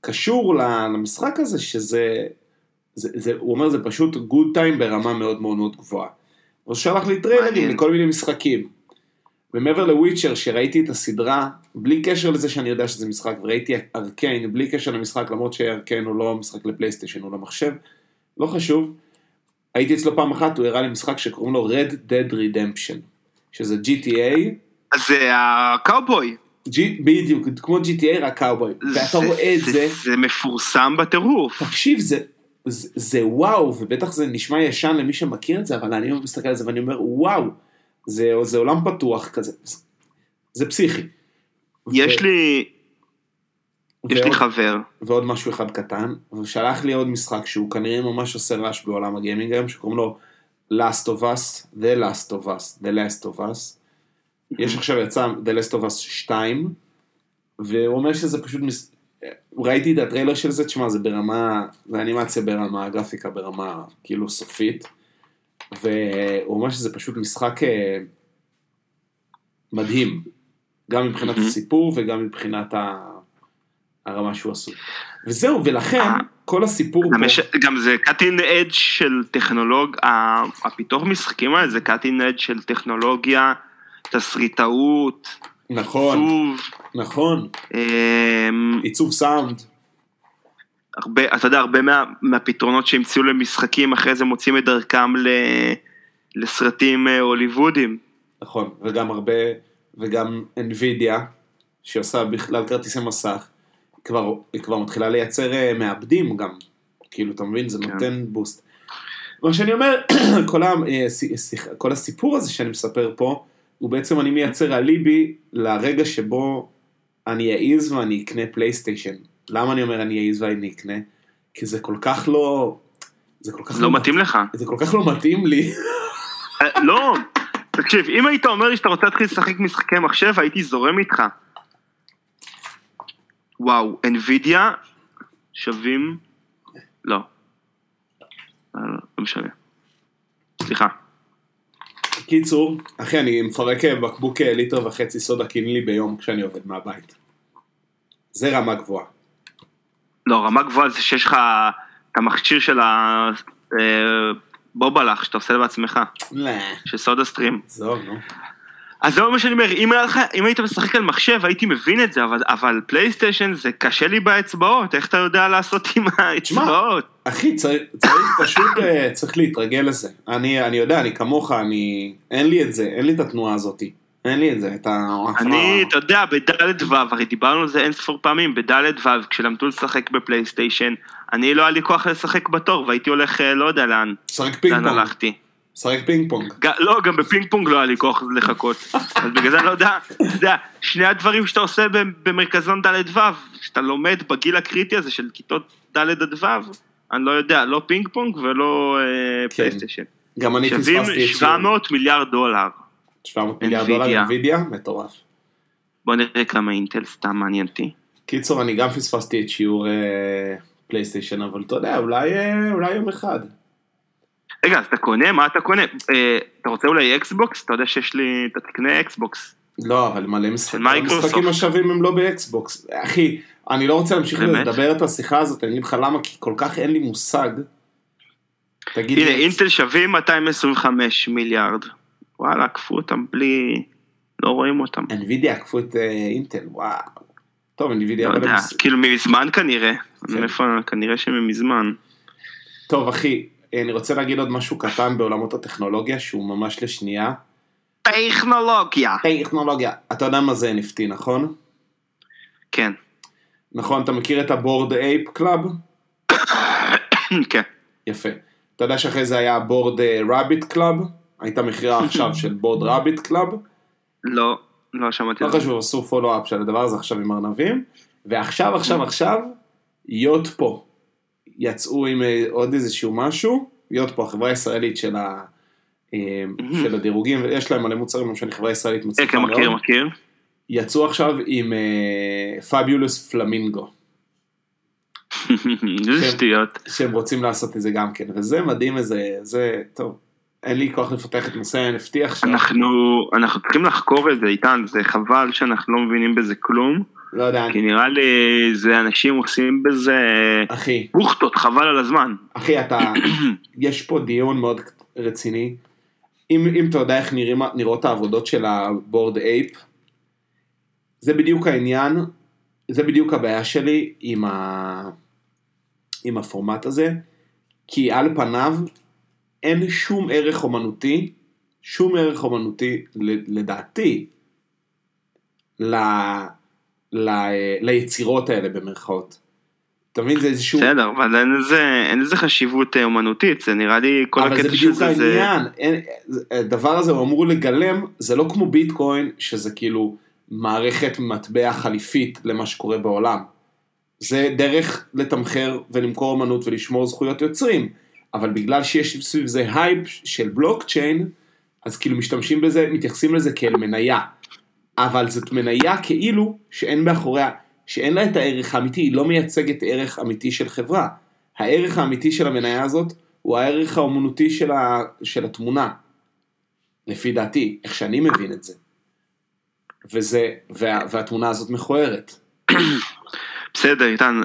קשור למשחק הזה, שזה, זה, זה, הוא אומר, זה פשוט good time ברמה מאוד מאוד מאוד גבוהה. הוא שלח לי טריילרים. לכל מיני משחקים. ומעבר ל Witcher, שראיתי את הסדרה, בלי קשר לזה שאני יודע שזה משחק, וראיתי Arcane, בלי קשר למשחק, למרות ש Arcane הוא לא משחק לפלייסטיישן, הוא למחשב, לא חשוב. הייתי אצלו פעם אחת, הוא הראה לי משחק שקוראים לו Red Dead Redemption, שזה GTA, זה הקאובוי. בדיוק, כמו GTA רק קאובוי, ואתה רואה את זה, זה מפורסם בטירוף. תקשיב, זה, זה, זה וואו, ובטח זה נשמע ישן למי שמכיר את זה, אבל אני מסתכל על זה ואני אומר, וואו, זה, זה עולם פתוח כזה, זה, זה פסיכי. יש ו- לי, יש לי ועוד- חבר, ועוד משהו אחד קטן, הוא שלח לי עוד משחק שהוא כנראה ממש עושה רעש בעולם הגיימינג היום, שקוראים לו Last of Us, The Last of Us, The Last of Us. יש עכשיו יצא The Last of Us 2, והוא אומר שזה פשוט, מס... ראיתי את הטריילר של זה, תשמע, זה ברמה, זה אנימציה ברמה, גרפיקה ברמה כאילו סופית, והוא אומר שזה פשוט משחק אה, מדהים, גם מבחינת. הסיפור וגם מבחינת ה... הרמה שהוא עשוי. וזהו, ולכן אה. כל הסיפור גם, פה, יש, גם זה cutting edge של טכנולוג, הפיתוח משחקים האלה זה cutting edge של טכנולוגיה, תסריטאות, נכון, עיצוב, נכון, אמ, עיצוב סאונד, הרבה, אתה יודע, הרבה מה, מהפתרונות שהמציאו למשחקים אחרי זה מוצאים את דרכם ל, לסרטים אה, הוליוודיים. נכון, וגם הרבה, וגם NVIDIA, שעושה בכלל כרטיסי מסך, כבר, היא כבר מתחילה לייצר אה, מעבדים גם, כאילו, אתה מבין? זה כן. נותן בוסט. מה שאני אומר, כל, ה, אה, כל הסיפור הזה שאני מספר פה, הוא בעצם אני מייצר אליבי לרגע שבו אני אעז ואני אקנה פלייסטיישן. למה אני אומר אני אעז ואני אקנה? כי זה כל כך לא... זה כל כך לא מתאים לך. זה כל כך לא מתאים לי. אה, לא, תקשיב, אם היית אומר לי שאתה רוצה להתחיל לשחק משחקי מחשב, הייתי זורם איתך. וואו, NVIDIA שווים... לא. אה, לא משנה. סליחה. קיצור, אחי, אני מפרק אה, בקבוק אה, ליטר וחצי סודה קינלי ביום כשאני עובד מהבית. זה רמה גבוהה. לא, רמה גבוהה זה שיש לך את המכשיר של הבובלח שאתה עושה בעצמך, לא, של סודה סטרים. עזוב, נו. אז זה מה שאני אומר, אם, לך, אם היית משחק על מחשב הייתי מבין את זה, אבל, אבל פלייסטיישן זה קשה לי באצבעות, איך אתה יודע לעשות עם האצבעות? אחי, צריך, צריך פשוט, אה, צריך להתרגל לזה. אני, אני יודע, אני כמוך, אני... אין לי את זה, אין לי את התנועה הזאת. אין לי את זה, את ה... אני, אתה יודע, בדלת ו', הרי דיברנו על זה אין ספור פעמים, בדלת ו', כשלמדו לשחק בפלייסטיישן, אני לא היה לי כוח לשחק בתור, והייתי הולך, אה, לא יודע לאן, שחק פינג לאן פונג. הלכתי. שחק פינג פונג. לא, גם בפינג פונג לא היה לי כוח לחכות. אז בגלל זה אני לא יודע, אתה יודע, שני הדברים שאתה עושה במרכזון ד' ו', שאתה לומד בגיל הקריטי הזה של כיתות ד' עד ו', אני לא יודע, לא פינג פונג ולא אה, כן. פלייסטיישן. גם אני שווים פספסתי את שיעור. 700 מיליארד דולר. 700 מיליארד. דולר אינווידיה? מטורף. בוא נראה כמה אינטל סתם מעניין אותי. קיצור, אני גם פספסתי את שיעור אה, פלייסטיישן, אבל אתה יודע, אולי, אה, אולי יום אחד. רגע, אז אתה קונה? מה אתה קונה? אה, אתה רוצה אולי אקסבוקס? אתה יודע שיש לי... אתה תקנה אקסבוקס. לא, אבל מלא משחקים. המשחקים השווים הם לא באקסבוקס. אחי, אני לא רוצה להמשיך? לדבר את השיחה הזאת, אני אגיד לך למה, כי כל כך אין לי מושג. תגיד הנה, לי, אינטל שווים 225 מיליארד. וואלה, עקפו אותם בלי... לא רואים אותם. NVIDIA עקפו את אה, אינטל, וואו. טוב, NVIDIA לא. יודע, הם- כאילו מזמן כנראה. כן. מאיפה, כנראה שממזמן. טוב, אחי, אני רוצה להגיד עוד משהו קטן בעולמות הטכנולוגיה, שהוא ממש לשנייה. טכנולוגיה. טכנולוגיה. אתה יודע מה זה NFT, נכון? כן, נכון, אתה מכיר את ה Bored Ape Club? כן. יפה. אתה יודע שאחרי זה היה Bored Rabbit Club? הייתה מכירה עכשיו של Bored Rabbit Club? לא, לא שמעתי לא. חשוב, עשו follow-up של הדבר הזה עכשיו עם ארנבים. ועכשיו, עכשיו, עכשיו, יוט פה. יצאו עם אה, עוד איזשהו משהו. יוט פה, החברה הישראלית של, ה, אה, של הדירוגים, ויש להם מלא מוצרים, למשל חברה ישראלית כן, מצליחה כן, מאוד. מכיר, מכיר. יצאו עכשיו עם פביולוס פלמינגו. איזה שטויות. שהם רוצים לעשות את זה גם כן, וזה מדהים איזה, זה, טוב, אין לי כוח לפתח את נושא ה-NFT עכשיו, אנחנו, אנחנו צריכים לחקור את זה, איתן, זה חבל שאנחנו לא מבינים בזה כלום, לא יודע, כי נראה לי זה אנשים עושים בזה אחי, בוכטות, חבל על הזמן. אחי, אתה, יש פה דיון מאוד רציני, אם, אם אתה יודע איך נראים, נראות העבודות של הבורד אייפ, זה בדיוק העניין, זה בדיוק הבעיה שלי עם, ה, עם הפורמט הזה, כי על פניו אין שום ערך אומנותי, שום ערך אומנותי לדעתי, ל, ל, ליצירות האלה במרכאות. אתה מבין? זה איזשהו... בסדר, אבל אין לזה, אין לזה חשיבות אה, אומנותית, זה נראה לי כל אבל זה הקטע של בדיוק זה, זה... העניין, אין- הדבר הזה הוא אמור לגלם, זה לא כמו ביטקוין, שזה כאילו מערכת מטבע חליפית למה שקורה בעולם. זה דרך לתמחר ולמכור אמנות ולשמור זכויות יוצרים, אבל בגלל שיש סביב זה הייפ של בלוקצ'יין, אז כאילו משתמשים בזה, מתייחסים לזה כאל מניה. אבל זאת מניה כאילו שאין מאחוריה, שאין לה את הערך האמיתי, היא לא מייצגת ערך אמיתי של חברה. הערך האמיתי של המניה הזאת הוא הערך האומנותי של, ה, של התמונה. לפי דעתי, איך שאני מבין את זה. וזה, וה, והתמונה הזאת מכוערת. בסדר, איתן,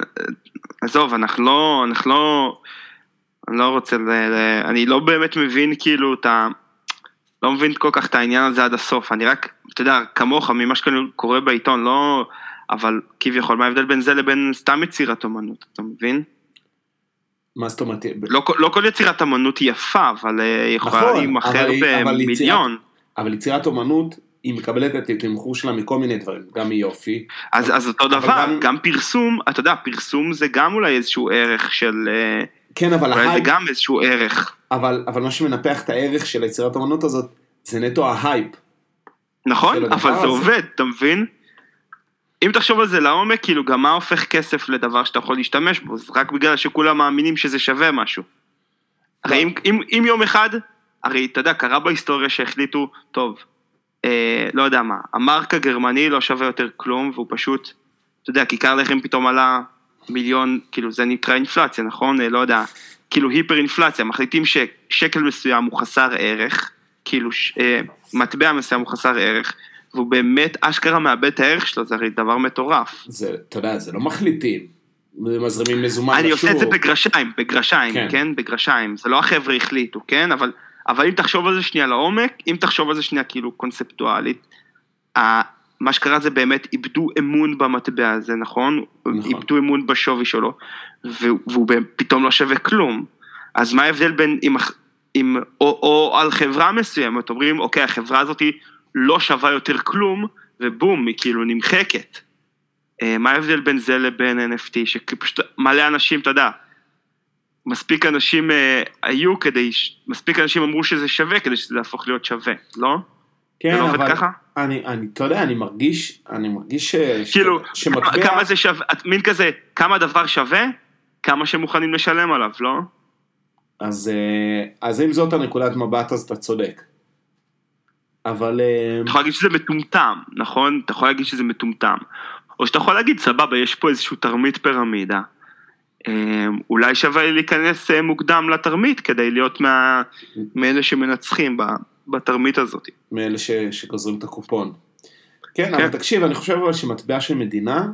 עזוב, אנחנו לא, אנחנו לא, אני לא רוצה, ל, ל, אני לא באמת מבין כאילו את ה... לא מבין כל כך את העניין הזה עד הסוף, אני רק, אתה יודע, כמוך, ממה שקורה בעיתון, לא... אבל כביכול, מה ההבדל בין זה לבין סתם יצירת אומנות, אתה מבין? מה זאת אומרת? לא, לא כל יצירת אמנות היא יפה, אבל אה, היא יכולה נכון, להימכר אבל היא- אבל במיליון. אבל יצירת אומנות, היא מקבלת את התמחור שלה מכל מיני דברים, גם מיופי. אז, אז אותו אבל דבר, גם- גם פרסום, אתה יודע, פרסום זה גם אולי איזשהו ערך של... אה, כן, אבל אולי זה ההייפ, גם איזשהו ערך. אבל, אבל מה שמנפח את הערך של היצירת אומנות הזאת, זה נטו ההייפ. נכון, אבל זה. עובד, אתה מבין? אם תחשוב על זה לעומק, כאילו גם מה הופך כסף לדבר שאתה יכול להשתמש בו? זה רק בגלל שכולם מאמינים שזה שווה משהו. הרי אם, אם, אם יום אחד, הרי אתה יודע, קרה בהיסטוריה שהחליטו, טוב, אה, לא יודע מה, המרק הגרמני לא שווה יותר כלום, והוא פשוט, אתה יודע, כיכר לחם פתאום עלה מיליון, כאילו זה נקרא אינפלציה, נכון? אה, לא יודע, כאילו היפר אינפלציה, מחליטים ששקל מסוים הוא חסר ערך, כאילו ש, אה, מטבע מסוים הוא חסר ערך, והוא באמת אשכרה מאבד את הערך שלו, זה הרי דבר מטורף. זה, אתה יודע, זה לא מחליטים. מזרימים מזומן אני עושה את זה. בגרשיים, בגרשיים, כן. כן. בגרשיים, זה לא החבר'ה החליטו, כן, אבל, אבל אם תחשוב על זה שנייה לעומק, אם תחשוב על זה שנייה כאילו קונספטואלית, מה שקרה זה באמת איבדו אמון במטבע הזה, נכון? נכון. איבדו אמון בשווי שלו, והוא, והוא פתאום לא שווה כלום. אז מה ההבדל בין, אם, אם, או, או על חברה מסוימת, אומרים, אוקיי, החברה הזאת לא שווה יותר כלום, ובום, היא כאילו נמחקת. אה, מה ההבדל בין זה לבין NFT, שפשוט מלא אנשים, אתה יודע, מספיק אנשים אה, היו כדי, מספיק אנשים אמרו שזה שווה כדי שזה יהפוך להיות שווה, לא? כן, זה לא עובד אבל ככה? אני, אני, אתה יודע, אני מרגיש, אני מרגיש ש, כאילו, שמטבע, כמה זה שווה, מין כזה, כמה דבר שווה, כמה שמוכנים לשלם עליו, לא? אז, אה, אז אם זאת הנקודת מבט אז אתה צודק. אבל אה, אתה יכול להגיד שזה מטומטם, נכון? אתה יכול להגיד שזה מטומטם. או שאתה יכול להגיד, סבבה, יש פה איזשהו תרמית פירמידה. אה, אולי שווה להיכנס מוקדם לתרמית כדי להיות מה, מאלה שמנצחים בתרמית הזאת. מאלה ש, שגוזרים את הקופון. כן, כן. אבל תקשיב, אני חושב אבל שמטבע של מדינה,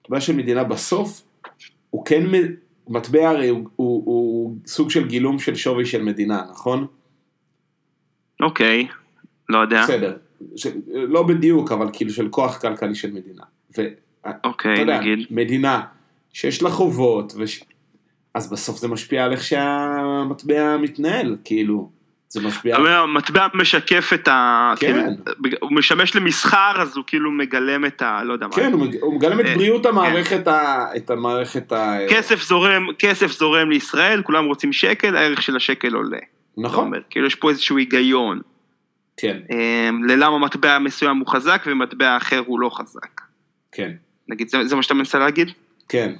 מטבע של מדינה בסוף, הוא כן, מטבע הרי הוא, הוא, הוא סוג של גילום של שווי של מדינה, נכון? אוקיי, לא יודע. בסדר, ש, לא בדיוק, אבל כאילו של כוח כלכלי של מדינה. ואתה אוקיי, יודע, נגיד. מדינה שיש לה חובות, וש... אז בסוף זה משפיע על איך שהמטבע מתנהל, כאילו, זה משפיע... המטבע משקף את ה... כן. כאילו, הוא משמש למסחר, אז הוא כאילו מגלם את ה... לא יודע מה. כן, הוא מג- הוא מגלם את אה, בריאות המערכת, ה... את המערכת ה... כסף זורם, כסף זורם לישראל, כולם רוצים שקל, הערך של השקל עולה. נכון, כאילו יש פה איזשהו היגיון. כן, אמ, ללמה מטבע מסוים הוא חזק ומטבע אחר הוא לא חזק. כן, נגיד, זה מה שאתה מנסה להגיד? כן.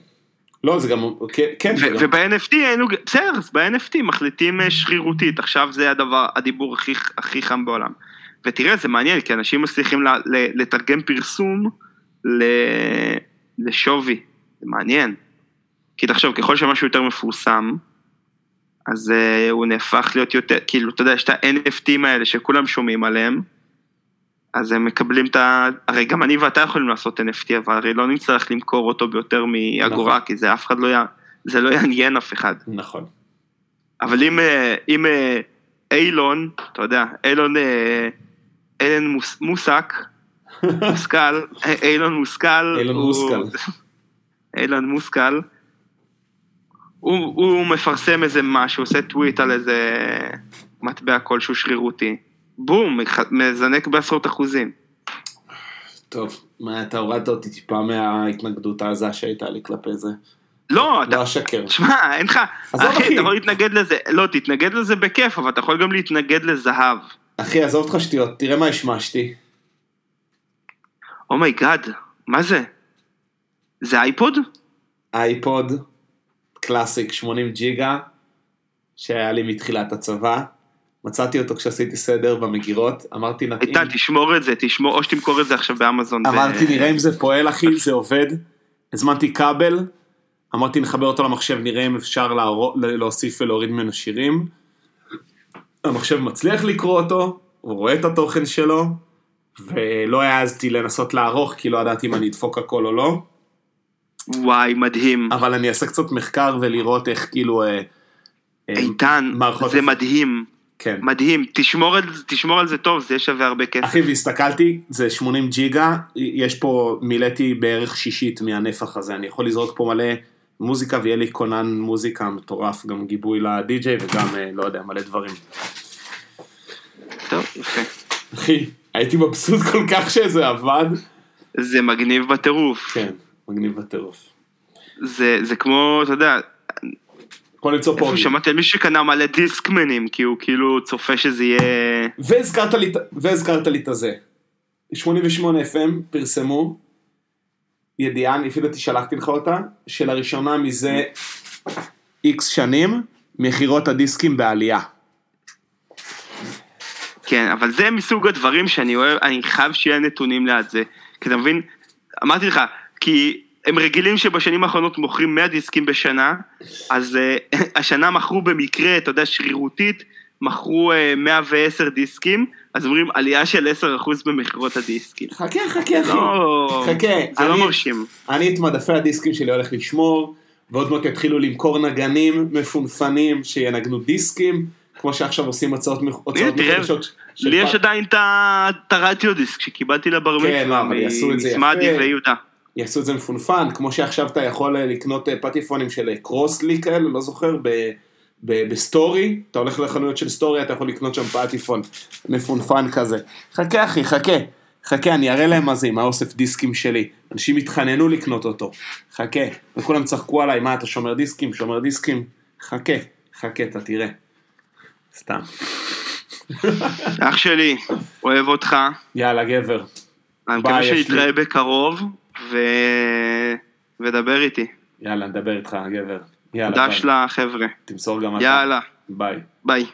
לא, זה גם, כן, כן, זה גם, וב-NFT היינו, בסדר, ב-NFT מחליטים אה, שרירותית, עכשיו זה הדבר, הדיבור הכי, הכי חם בעולם. ותראה, זה מעניין, כי אנשים מצליחים ל, ל, לתרגם פרסום ל, לשווי, זה מעניין. כי תחשוב, ככל שמשהו יותר מפורסם, אז uh, הוא נהפך להיות יותר, כאילו, אתה יודע, יש את ה-NFTים האלה שכולם שומעים עליהם, אז הם מקבלים את ה... הרי גם אני ואתה יכולים לעשות NFT, אבל הרי לא נצטרך למכור אותו ביותר מאגורה, נכון. כי זה אף אחד לא י... זה לא יעניין אף אחד. נכון, אבל אם, אה, אם אה, אילון, אתה יודע, אילון, אה, אילן מוס, מוסק, מושכל, אילון מושכל, אילון הוא- מושכל. אילון מושכל, הוא, הוא מפרסם איזה משהו, עושה טוויט על איזה מטבע כלשהו שרירותי, בום, מזנק בעשרות אחוזים. טוב, מה, אתה הורדת אותי טיפה מההתנגדות העזה שהייתה לי כלפי זה, לא, אתה, לא אשקר, תשמע, אין לך, עזוב, אחי, אחי. אתה יכול להתנגד לזה, לא, תתנגד לזה בכיף, אבל אתה יכול גם להתנגד לזהב. אחי, עזוב אותך שטויות, תראה מה השמשתי, oh my god, מה זה? זה אייפוד? אייפוד, קלאסיק 80 ג'יגה, שהיה לי מתחילת הצבא, מצאתי אותו כשעשיתי סדר במגירות, אמרתי נתאים, איתן, תשמור את זה, תשמור, או שתמכור את זה עכשיו באמזון. אמרתי נראה אם זה פועל אחי, זה עובד, הזמנתי כבל, אמרתי נחבר אותו למחשב, נראה אם אפשר להוסיף ולהוריד ממנו שירים, המחשב מצליח לקרוא אותו, הוא רואה את התוכן שלו, ולא העזתי לנסות לערוך, כי לא ידעתי אם אני אדפוק הכל או לא, וואי, מדהים. אבל אני אעשה קצת מחקר ולראות איך כאילו... אה, אה, איתן, זה מדהים, כן. מדהים. תשמור על תשמור על זה טוב, זה שווה הרבה כסף. אחי, והסתכלתי, זה 80 ג'יגה, יש פה, מילאתי בערך שישית מהנפח הזה, אני יכול לזרוק פה מלא מוזיקה ויהיה לי כונן מוזיקה מטורף, גם גיבוי לדי-ג'יי וגם, אה, לא יודע, מלא דברים. טוב, יפה. אחי, הייתי מבסוט כל כך שזה עבד. זה מגניב בטירוף. כן, מגניב בטירוף. זה זה כמו, אתה יודע, יכול למצוא פה... איפה שמעתי על מישהו שקנה מלא דיסקמנים, כי הוא כאילו צופה שזה יהיה... והזכרת לי, את- והזכרת לי את הזה. 88 FM פרסמו ידיעה, אני אפילו שלחתי לך אותה, שלראשונה מזה איקס שנים, מכירות הדיסקים בעלייה. כן, אבל זה מסוג הדברים שאני אוהב, אני חייב שיהיה נתונים ליד זה. כי אתה מבין, אמרתי לך, כי הם רגילים שבשנים האחרונות מוכרים 100 דיסקים בשנה, אז uh, השנה מכרו במקרה, אתה יודע, שרירותית, מכרו uh, 110 דיסקים, אז אומרים עלייה של 10% במכירות הדיסקים. חכה, חכה, אחי. לא, חכה, זה לא אני- מרשים. אני את מדפי הדיסקים שלי הולך לשמור, ועוד מעט יתחילו למכור נגנים מפונפנים שינגנו דיסקים, כמו שעכשיו עושים הצעות מח- הוצאות תראה, מחודשות. של לי יש עדיין את הרדיו דיסק שקיבלתי לבר כן, מצווה לא, אבל יעשו את זה מסמדי. ויהודה. יעשו את זה מפונפן, כמו שעכשיו אתה יכול אה, לקנות אה, פטיפונים של אה, קרוסלי כאלה, לא זוכר, ב- ב- בסטורי, אתה הולך לחנויות של סטורי, אתה יכול לקנות שם פטיפון מפונפן כזה. חכה אחי, חכה, חכה, אני אראה להם מה זה עם האוסף דיסקים שלי. אנשים התחננו לקנות אותו, חכה. וכולם צחקו עליי, מה אתה שומר דיסקים, שומר דיסקים? חכה, חכה, אתה תראה. סתם. אח שלי, אוהב אותך. יאללה, גבר. אני מקווה שנתראה בקרוב, ו... ודבר איתי. יאללה, נדבר איתך, גבר. יאללה, דש. לחבר'ה. תמסור גם אתה. יאללה, ביי. ביי.